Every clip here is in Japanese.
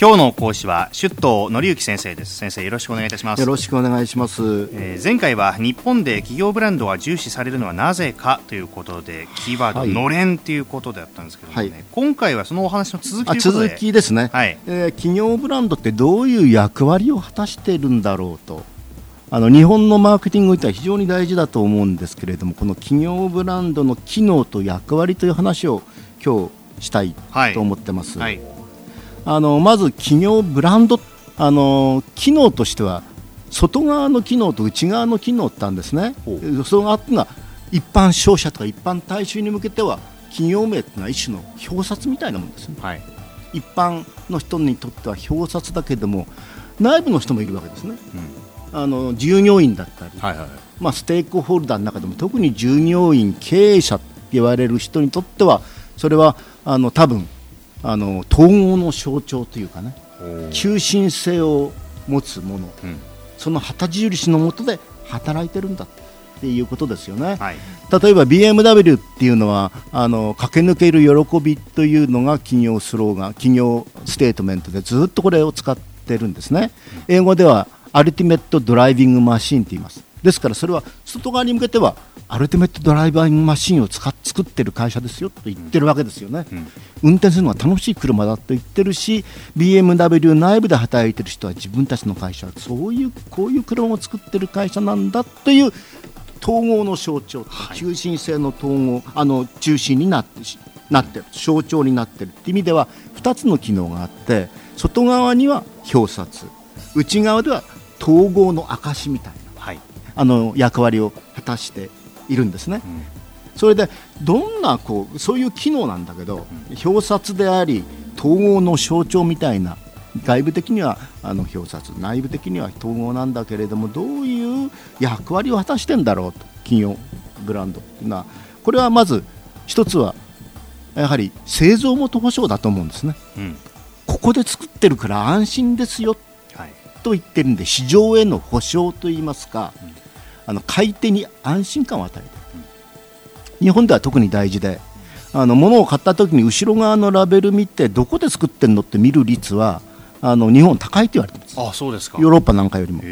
今日の講師は出頭則之先生です。先生よろしくお願いいたします。よろしくお願いします、えー、前回は日本で企業ブランドが重視されるのはなぜかということでキーワード、はい、のれんということだったんですけどね、はい、今回はそのお話の続き続きですね、はい、えー、企業ブランドってどういう役割を果たしているんだろうと。あの日本のマーケティングにおいては非常に大事だと思うんですけれどもこの企業ブランドの機能と役割という話を今日したい。と思ってます。はいあのまず企業ブランドあの機能としては外側の機能と内側の機能ってあるんですね。その後が一般商社とか一般大衆に向けては企業名というのは一種の表札みたいなものですね、はい、一般の人にとっては表札だけども内部の人もいるわけですね、うん、あの従業員だったり、はいはい、まあ、ステークホルダーの中でも特に従業員経営者って言われる人にとってはそれはあの多分あの統合の象徴というかね中心性を持つもの、うん、その旗印のもとで働いてるんだっていうことですよね、はい、例えば BMW っていうのはあの駆け抜ける喜びというのが企業スローガン企業ステートメントでずっとこれを使ってるんですね。英語ではアルティメットドライビングマシンって言います。ですからそれは外側に向けてはアルティメットドライバーマシンを使っ作ってる会社ですよと言ってるわけですよね、うん、運転するのが楽しい車だと言ってるし BMW 内部で働いてる人は自分たちの会社はそういうこういう車を作ってる会社なんだという統合の象徴、はい、中心性の統合あの中心になってなってる。象徴になってる。って意味では2つの機能があって外側には表札。内側では統合の証みたいな。あの役割を果たしているんですね。うん、それでどんなこうそういう機能なんだけど、うん、表札であり統合の象徴みたいな外部的にはあの表札内部的には統合なんだけれどもどういう役割を果たしてんだろうと企業ブランドっていうのは。これはまず一つはやはり製造元保証だと思うんですね、うん、ここで作ってるから安心ですよ、はい、と言ってるんで市場への保証といいますか、うんあの買い手に安心感を与えて日本では特に大事であの物を買った時に後ろ側のラベル見てどこで作ってるのって見る率はあの日本高いって言われてます。あそうですか。ヨーロッパなんかよりも。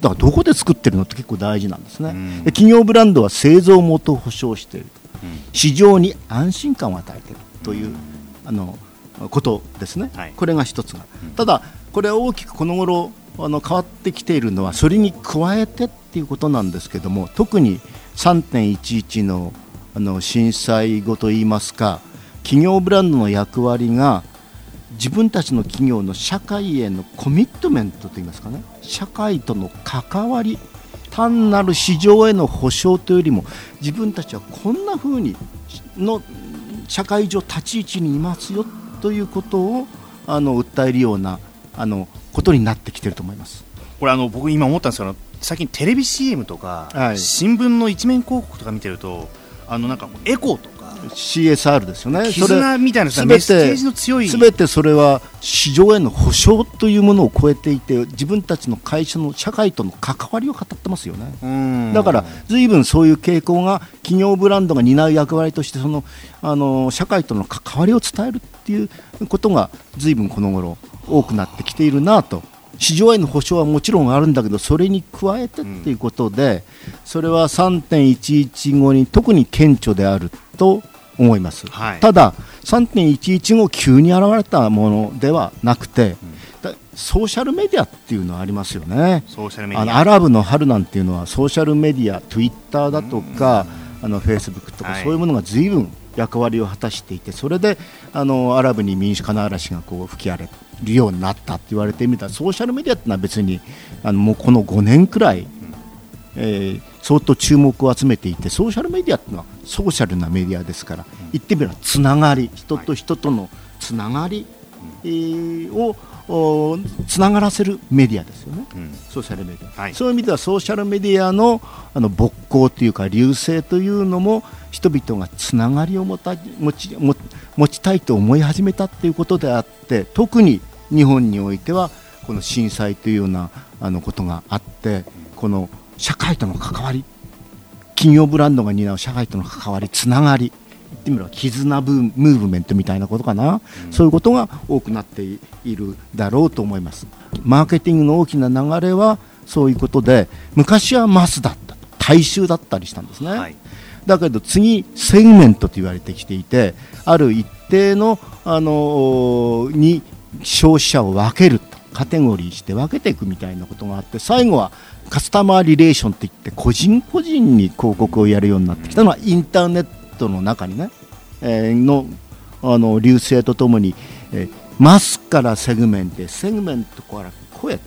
だからどこで作ってるのって結構大事なんですね、うん、企業ブランドは製造元を保証している、うん、市場に安心感を与えているという、うん、あのことですね、はい、これが一つが、ただこれは大きくこの頃あの変わってきているのはそれに加えてっていうことなんですけども特に3.11のあの震災後といいますか企業ブランドの役割が自分たちの企業の社会へのコミットメントといいますかね社会との関わり単なる市場への保証というよりも自分たちはこんなふうにの社会上立ち位置にいますよということをあの訴えるようなあのことになってきてると思います。これあの僕今思ったんですけど最近テレビ CM とか、はい、新聞の一面広告とか見てるとあのなんかエコーとか CSR ですよね。絆みたいなメッセージの強い。すべてそれは市場への保証というものを超えていて自分たちの会社の社会との関わりを語ってますよね。だから随分そういう傾向が企業ブランドが担う役割としてそのあの社会との関わりを伝えるっていうことが随分この頃多くなってきているなと市場への保証はもちろんあるんだけどそれに加えてっていうことで、それは3.11後に特に顕著であると思います、はい、ただ3.11後急に現れたものではなくて、うん、ソーシャルメディアっていうのはありますよね。あのアラブの春なんていうのはソーシャルメディアツイッターだとか、あのフェイスブックとか、そういうものが随分役割を果たしていてそれであのアラブに民主化の嵐がこう吹き荒れるようになったって言われてみたらソーシャルメディアってのは別にあのもうこの5年くらい、えー、相当注目を集めていてソーシャルメディアっていうのはソーシャルなメディアですから言ってみればつながり人と人とのつながり、えー、をつながらせるメディアですよね、うん、ソーシャルメディア、はい、そういう意味ではソーシャルメディアのあの勃興というか流星というのも人々がつながりを持た持ち持ちたいと思い始めたということであって特に日本においてはこの震災というようなあのことがあってこの社会との関わり企業ブランドが担う社会との関わりつながり、ってみれば絆ブムーブメントみたいなことかな、うん、そういうことが多くなっているだろうと思います。マーケティングの大きな流れはそういうことで昔はマスだった大衆だったりしたんですね、はい、だけど次セグメントと言われてきていてある一定の、あのに消費者を分けると。カテゴリーして分けていくみたいなことがあって最後はカスタマーリレーションっていって個人個人に広告をやるようになってきたのはインターネットの中にね、えー、のあの隆盛とともに、えー、マスからセグメントセグメントから声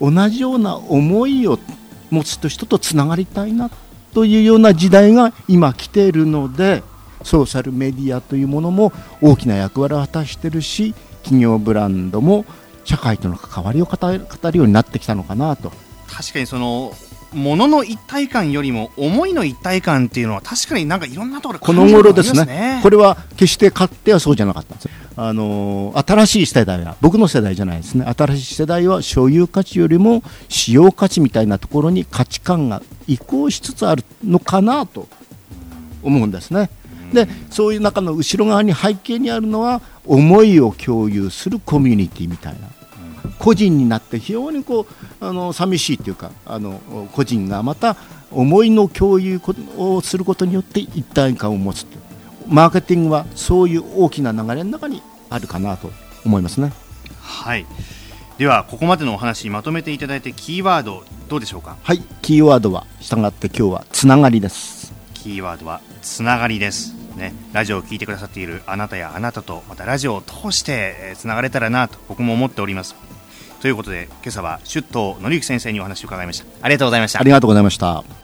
同じような思いを持つと人とつながりたいなというような時代が今来ているのでソーシャルメディアというものも大きな役割を果たしているし企業ブランドも社会との関わりを語るようになってきたのかなと。確かにそのものの一体感よりも思いの一体感っていうのは確かになんかいろんなところこの頃ですね。これは決して勝手はそうじゃなかったんですあの新しい世代は僕の世代じゃないですね。新しい世代は所有価値よりも使用価値みたいなところに価値観が移行しつつあるのかなと思うんですね。でそういう中の後ろ側に背景にあるのは思いを共有するコミュニティみたいな個人になって非常にこうあの寂しいというかあの個人がまた思いの共有をすることによって一体感を持つマーケティングはそういう大きな流れの中にあるかなと思いますね。はい。ではここまでのお話まとめていただいてキーワードどうでしょうか？はい。キーワードは従って今日はつながりです。キーワードはつながりです。ね、ラジオを聴いてくださっているあなたやあなたとまたラジオを通してつながれたらなと僕も思っておりますということで今朝は出頭紀之先生にお話を伺いました。ありがとうございました。ありがとうございました。